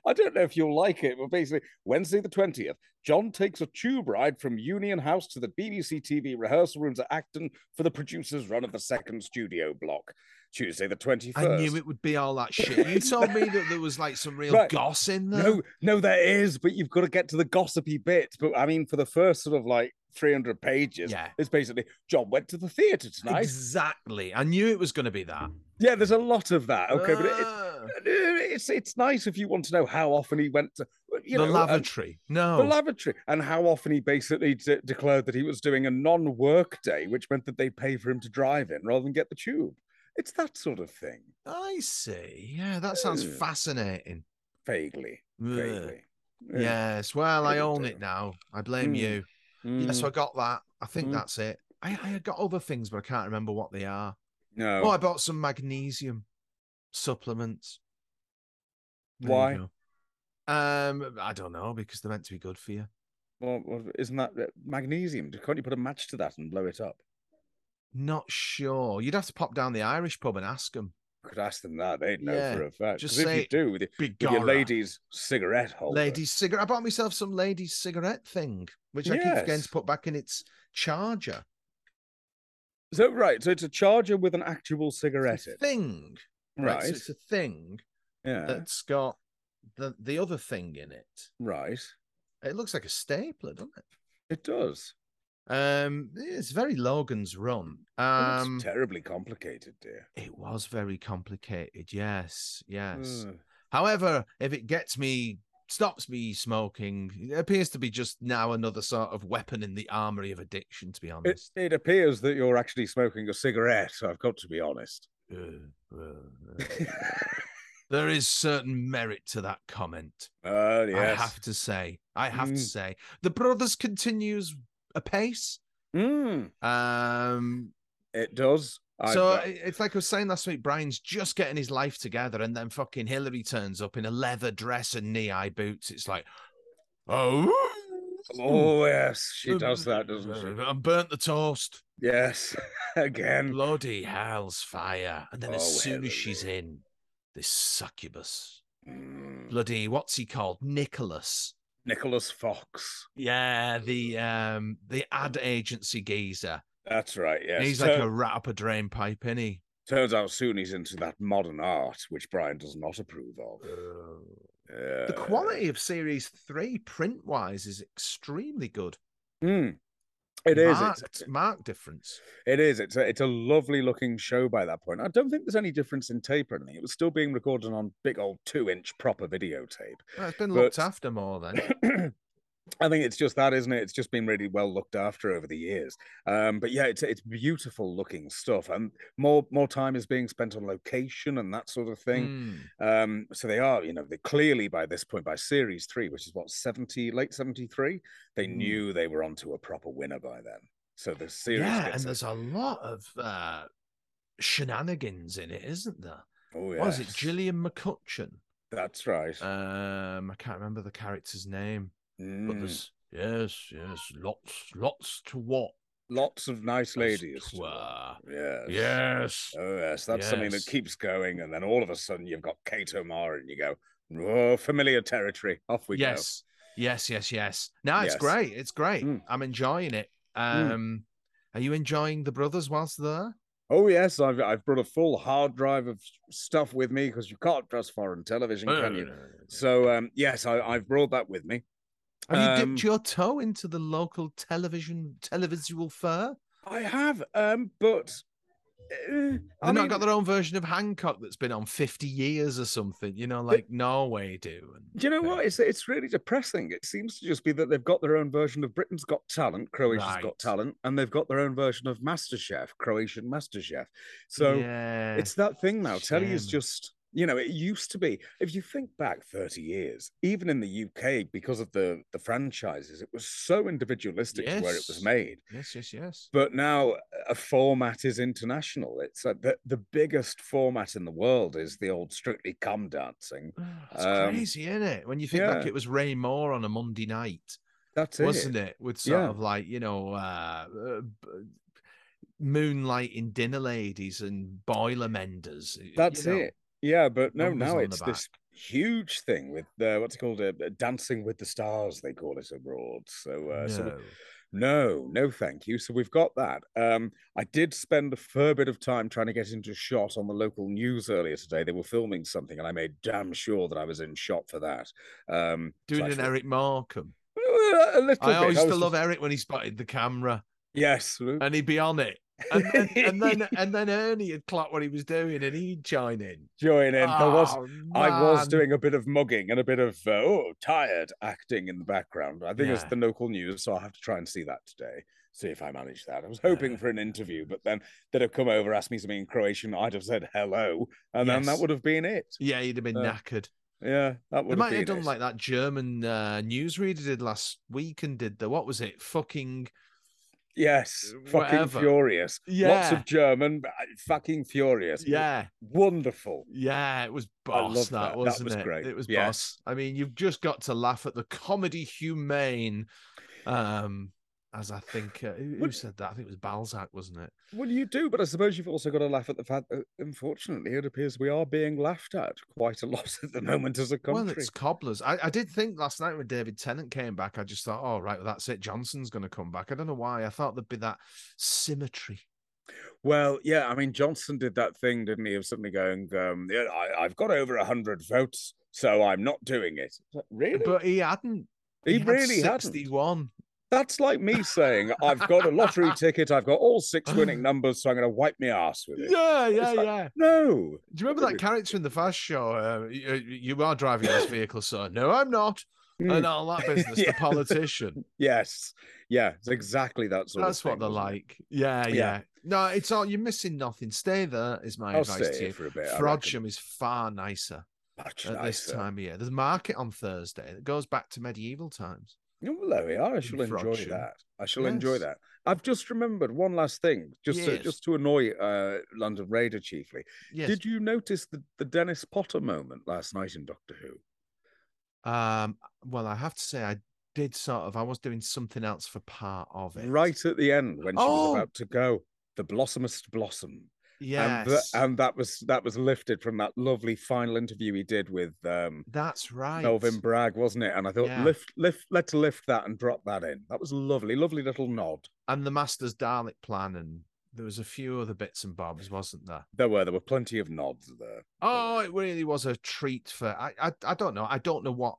I don't know if you'll like it, but basically, Wednesday the 20th, John takes a tube ride from Union House to the BBC TV rehearsal rooms at Acton for the producer's run of the second studio block. Tuesday the 21st. I knew it would be all that shit. You told me that there was like some real Right. goss in there. No, no, there is, but you've got to get to the gossipy bit. But I mean, for the first sort of like 300 pages, Yeah. it's basically John went to the theatre tonight. Exactly. I knew it was going to be that. Yeah, there's a lot of that. Okay, but it, it- Ah, it's it's nice if you want to know how often he went to you the know, and- lavatory. No. the lavatory and how often he basically de- declared that he was doing a non-work day, which meant that they pay for him to drive in rather than get the tube. It's that sort of thing, I see. Yeah, that sounds Yeah. fascinating. vaguely, Ugh. vaguely. Yes. Well, I Really own do. it now. I blame Mm. you. Yeah, so I Mm, got that. I think Mm. that's it. I, I got other things, but I can't remember what they are. No. Oh, I bought some magnesium supplements. There Why? Um, I don't know because they're meant to be good for you. Well, well, isn't that uh, magnesium? Can't you put a match to that and blow it up? Not sure. You'd have to pop down the Irish pub and ask them. Could ask them that. They'd know Yeah, for a fact. just Because if you say, do with your, with your lady's cigarette holder, Ladies cigarette. I bought myself some ladies cigarette thing, which I keep forgetting to put back in its charger. So right, so it's a charger with an actual cigarette It's a in. thing, Right. So it's a thing yeah. that's got the the other thing in it. right. It looks like a stapler, doesn't it? It does. Um, it's very Logan's Run. Um, it's terribly complicated, dear. it was very complicated. Yes, yes. Ugh. However, if it gets me, stops me smoking, it appears to be just now another sort of weapon in the armory of addiction. To be honest. it appears that you're actually smoking a cigarette. I've got to be honest. Uh, uh, uh, there is certain merit to that comment. Oh yes. I have to say. I have to Mm. say. The Brothers continues apace. Mm, Um, it does. I've, so it's like I was saying last week. Brian's just getting his life together, and then fucking Hillary turns up in a leather dress and knee-high boots. It's like, oh, oh yes, she does that, doesn't she? I burnt the toast. Yes. Again. Bloody hell's fire! And then Oh, as soon as she's in, this succubus, Mm, bloody what's he called, Nicholas? Nicholas Fox. Yeah, the um the ad agency geezer. That's right. Yes. He's like a rat up a drain pipe, isn't he? Turns out soon he's into that modern art, which Brian does not approve of. The Uh, quality of series three, print wise, is extremely good. mm, it is. marked, It's, marked difference. it is. It's a, it's a lovely looking show by that point. I don't think there's any difference in tape or anything. It was still being recorded on big old two inch proper videotape. Well, it's been But- looked after more then. I think it's just that, isn't it? It's just been really well looked after over the years. Um, but yeah, it's it's beautiful looking stuff, and more more time is being spent on location and that sort of thing. Mm. Um, so they are, you know, they clearly by this point, by series three, which is what seventy, late seventy three, they Mm. knew they were onto a proper winner by then. So the series, Yeah, and a- there's a lot of uh, shenanigans in it, isn't there? oh yeah. What is it? Gillian McCutcheon. That's right. Um, I can't remember the character's name, but Mm, there's yes, yes, lots, lots to what. Lots of nice ladies. uh, Yes. Yes. Oh yes, that's something that keeps going, and then all of a sudden you've got Kate O'Mara, and you go, "Oh, familiar territory." Off we go. yes. Yes, yes, yes. No, it's Yes. great. It's great. Mm. I'm enjoying it. Mm. Um, are you enjoying the brothers whilst there? Oh yes, I've I've brought a full hard drive of stuff with me because you can't trust foreign television, can you? So um, yes, I, I've brought that with me. Have you Um, dipped your toe into the local television televisual fur? I have, um, but uh, They've I not got their own version of Hancock that's been on 50 years or something, you know, like Norway do. And, do you know what? It's it's really depressing. It seems to just be that they've got their own version of Britain's Got Talent, Croatia's Right. Got Talent, and they've got their own version of MasterChef, Croatian MasterChef. So yeah. it's that thing now. Telly is just, you know, it used to be. If you think back 30 years, even in the UK, because of the the franchises, it was so individualistic to where it was made. yes, yes, yes. But now a format is international. It's uh, the, the biggest format in the world is the old Strictly Come dancing. It's Um, crazy, isn't it? When you think like yeah. it was Ray Moore on a Monday night, That's it. wasn't it. it? With sort Yeah. of like, you know, uh, uh, moonlighting dinner ladies and boiler menders. y- you That's know. it. Yeah, but no, now it's this huge thing with uh, what's it called? Uh, Dancing with the Stars, they call it abroad. So, uh, so we- No. No, no, thank you. So we've got that. Um, I did spend a fair bit of time trying to get into shot on the local news earlier today. They were filming something, and I made damn sure that I was in shot for that. Um, so Doing I an Eric Morecambe. Uh, a little I bit. always used to love just- Eric when he spotted the camera Yes, and he'd be on it. And, and, and then and then Ernie had clocked what he was doing and he'd join in. join in. There was Oh, I was doing a bit of mugging and a bit of uh, oh tired acting in the background. I think it's the local news, so I'll have to try and see that today. See if I manage that. I was hoping Yeah. for an interview, but then they'd have come over, asked me something in Croatian. I'd have said hello, and then that would have been it. Yeah, he'd have been Uh, knackered. Yeah, that would. They might have have done it. like that German uh, newsreader did last week and did the what was it? Fucking Yes, fucking Whatever. furious. Lots of German, but, uh, fucking furious. Yeah, Wonderful. yeah, it was I boss. that, that. That wasn't was it? great. It was Yes. boss. I mean, you've just got to laugh at the comédie humaine. Um, as I think uh, who, who said that? I think it was Balzac, wasn't it? Well, you do, but I suppose you've also got to laugh at the fact that, unfortunately, it appears we are being laughed at quite a lot at the moment as a country. Well, it's cobblers. I, I did think last night when David Tennant came back, I just thought, oh right, well that's it. Johnson's going to come back. I don't know why. I thought there'd be that symmetry. Well, yeah, I mean, Johnson did that thing, didn't he, of suddenly going, um, yeah, I, I've got over a hundred votes, so I'm not doing it. Like, Really? But he hadn't. he, had really hadn't. That's like me saying, I've got a lottery ticket, I've got all six winning numbers, so I'm going to wipe my ass with it. Yeah, yeah, like- yeah. No. Do you remember that character in the Fast Show? Uh, you, you are driving this vehicle, sir. No, I'm not. Mm, And all that business. Yeah. The politician. Yes. Yeah, it's exactly that sort That's of thing. That's what they're like. Yeah, yeah, Yeah. No, it's all you're missing nothing. Stay there is my I'll advice stay to you. for a bit. Frodsham is far nicer Much at this time of year. There's a market on Thursday that goes back to medieval times. Oh, well, there we are. I shall enjoy that. I shall enjoy that. I've just remembered one last thing, just to, Yes. just to annoy uh, London Raider chiefly. Yes. Did you notice the, the Dennis Potter moment last night in Doctor Who? Um. Well, I have to say, I did sort of. I was doing something else for part of it. Right at the end when she Oh! was about to go, the blossomest blossom. Yes. And, the, and that was that was lifted from that lovely final interview he did with um, That's right. Melvyn Bragg, wasn't it? And I thought, Yeah. lift, lift, let's lift that and drop that in. That was lovely, lovely little nod. and the Master's Dalek plan, and there was a few other bits and bobs, wasn't there? There were there were plenty of nods there. Oh, it really was a treat for. I, I, I don't know. I don't know what.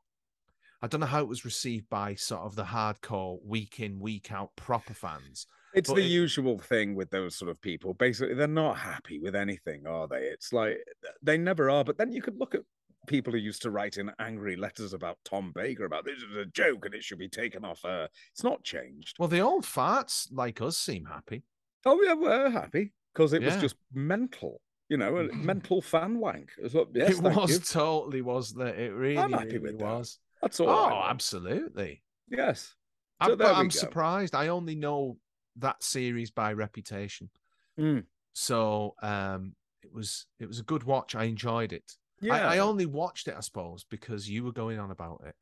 I don't know how it was received by sort of the hardcore week in week out proper fans. It's But the it- usual thing with those sort of people. Basically, they're not happy with anything, are they? It's like they never are. But then you could look at people who used to write in angry letters about Tom Baker about this is a joke and it should be taken off air. It's not changed. Well, the old farts like us seem happy. Oh yeah, we're happy because it was just mental. You know, a mental fan wank. It's what- Yes, it was totally was that. It really, I'm happy really with that. was. That's all. Oh, I absolutely. Yes. I, So we I'm surprised. I only know that series by reputation. Mm. So um, it was it was a good watch. I enjoyed it. Yeah. I, I only watched it, I suppose, because you were going on about it.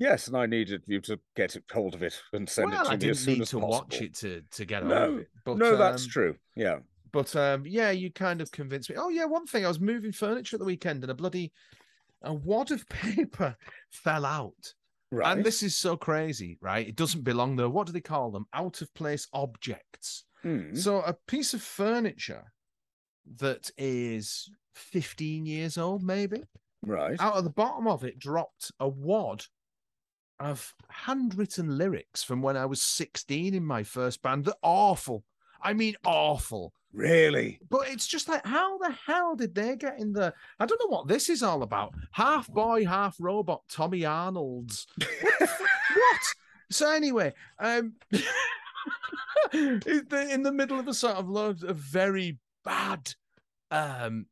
Yes, and I needed you to get hold of it and send well, it to I me didn't as soon need as to possible. watch it to to get No, it. But no, that's um, true. Yeah. But um, yeah, you kind of convinced me. Oh yeah, one thing I was moving furniture at the weekend, and a bloody a wad of paper fell out. Right. And this is so crazy, right? It doesn't belong there. What do they call them? Out of place objects. Mm. So a piece of furniture that is 15 years old, maybe, Right. out of the bottom of it dropped a wad of handwritten lyrics from when I was 16 in my first band. They're awful. I mean, awful. Really? But it's just like, how the hell did they get in the? I don't know what this is all about. Half boy, half robot, Tommy Arnold's. What? what? So anyway, um, in the- in the middle of a sort of load of very bad, um,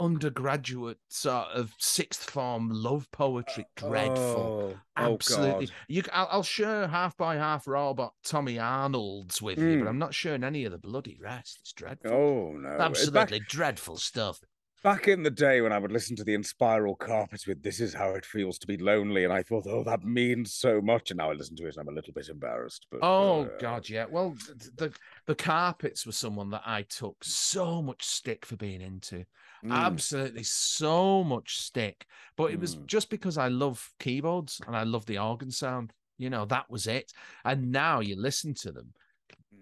undergraduate sort of sixth form love poetry, dreadful. Oh, oh Absolutely. God. You, I'll, I'll share half by half robot Tommy Arnold's with you, but Mm. I'm not sharing any of the bloody rest. It's dreadful. Oh no! Back, Absolutely dreadful stuff. back in the day when I would listen to the Inspiral Carpets with "This is how it feels to be lonely," and I thought, "Oh, that means so much." And now I listen to it, and I'm a little bit embarrassed. But Oh uh, God, yeah. Well, th- the the carpets were someone that I took so much stick for being into. Mm, Absolutely, so much stick. But it was Mm. just because I love keyboards and I love the organ sound. You know, that was it. And now you listen to them.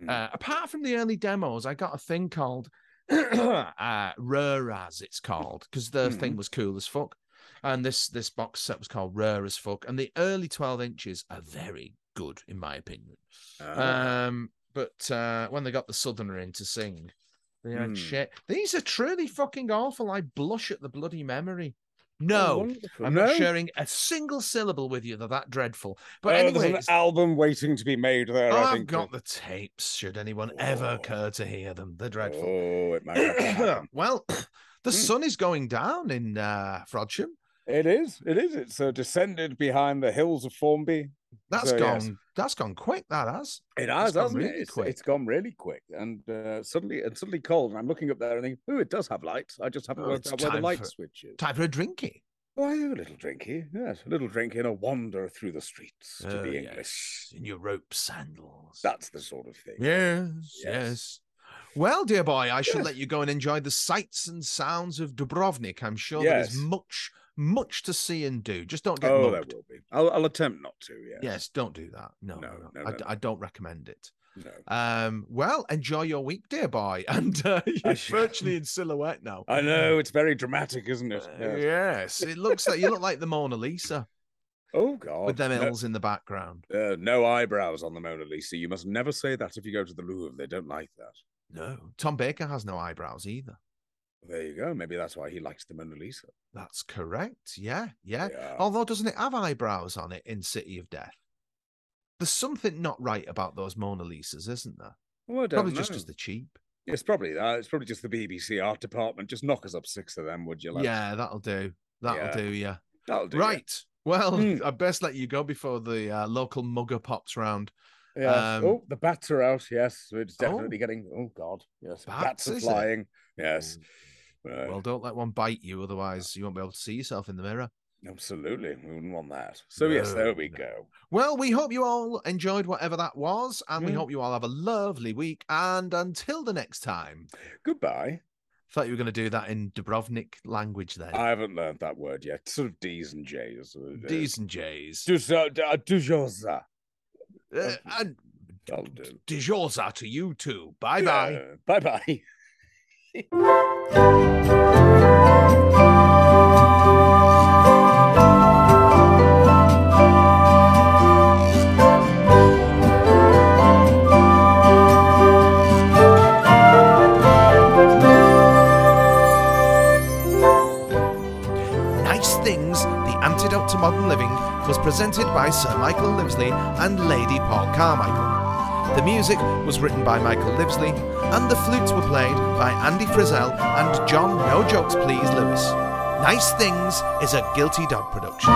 mm. Uh, apart from the early demos, I got a thing called uh, Rare As it's called because the thing was cool as fuck. And this this box set was called Rare as fuck. And the early 12 inches are very good, in my opinion. Ah. Um, but uh, when they got the Southerner in to sing, they had Hmm. shit. These are truly fucking awful. I blush at the bloody memory. Oh, No, wonderful. I'm no? not sharing a single syllable with you. They're that dreadful. But oh, anyway, there's an album waiting to be made there. I I've think. got the tapes. Should anyone ever Oh. care to hear them? They're dreadful. Oh, it might have to happen. well, the Hmm. sun is going down in uh, Frodsham. It is. It is. It's uh, descended behind the hills of Formby That's So, gone. yes. That's gone quick. That has. It has, hasn't really it? It's, quick. it's gone really quick, and uh, suddenly it's suddenly cold. And I'm looking up there and thinking, "Oh, it does have lights. I just haven't Oh, worked out where the light for- switch is." Time for a drinky. Why, a little drinky, yes, a little drinky and a wander through the streets to Oh, be yes, English. in your rope sandals. That's the sort of thing. Yes, yes. Yes. Well, dear boy, I shall Yes. let you go and enjoy the sights and sounds of Dubrovnik. I'm sure Yes. there's much, much to see and do. Just don't get Oh, there mugged. will be. I'll, I'll attempt not to. Yes. Yes, don't do that. No, no, No, no. I, no. I don't recommend it. No. Um, well, enjoy your week, dear boy. And uh, you're virtually in silhouette now. I know it's very dramatic, isn't it? Uh, Yes. it looks like you look like the Mona Lisa Oh God. with them hills in the background. uh, no eyebrows on the Mona Lisa. You must never say that if you go to the Louvre. They don't like that. No, Tom Baker has no eyebrows either. There you go. Maybe that's why he likes the Mona Lisa. That's correct. Yeah, yeah. Yeah. Although, doesn't it have eyebrows on it in City of Death? There's something not right about those Mona Lisas, isn't there? Well, Probably just because they're cheap. It's probably that. It's probably just the BBC art department. Just knock us up six of them, would you? Like? Yeah, that'll do. That'll Yeah. do, yeah. that'll do. yeah. Right. Well, Hmm. I best let you go before the uh, local mugger pops round. Yes. Um, oh, the bats are out. Yes, it's Oh. definitely getting. Oh God, yes, Bats, bats, are flying. it? Yes, Uh, Well, don't let one bite you, otherwise you won't be able to see yourself in the mirror. absolutely. We wouldn't want that. So yes, there we no. go. Well, we hope you all enjoyed whatever that was, and we Mm. hope you all have a lovely week. And until the next time, Goodbye. thought you were going to do that in Dubrovnik language then. I haven't learned that word yet. Sort of D's and J's. uh, uh, D's and J's. Duza- uh, Dujosa. Uh, and do. Dijosa to you too. Bye bye. Bye bye. Nice Things, The Antidote to Modern Living, was presented by Sir Michael Livesley and Lady Paul Carmichael. The music was written by Michael Livesley, and the flutes were played by Andy Frizzell and John No Jokes Please Lewis. Nice Things is a Guilty Dog production.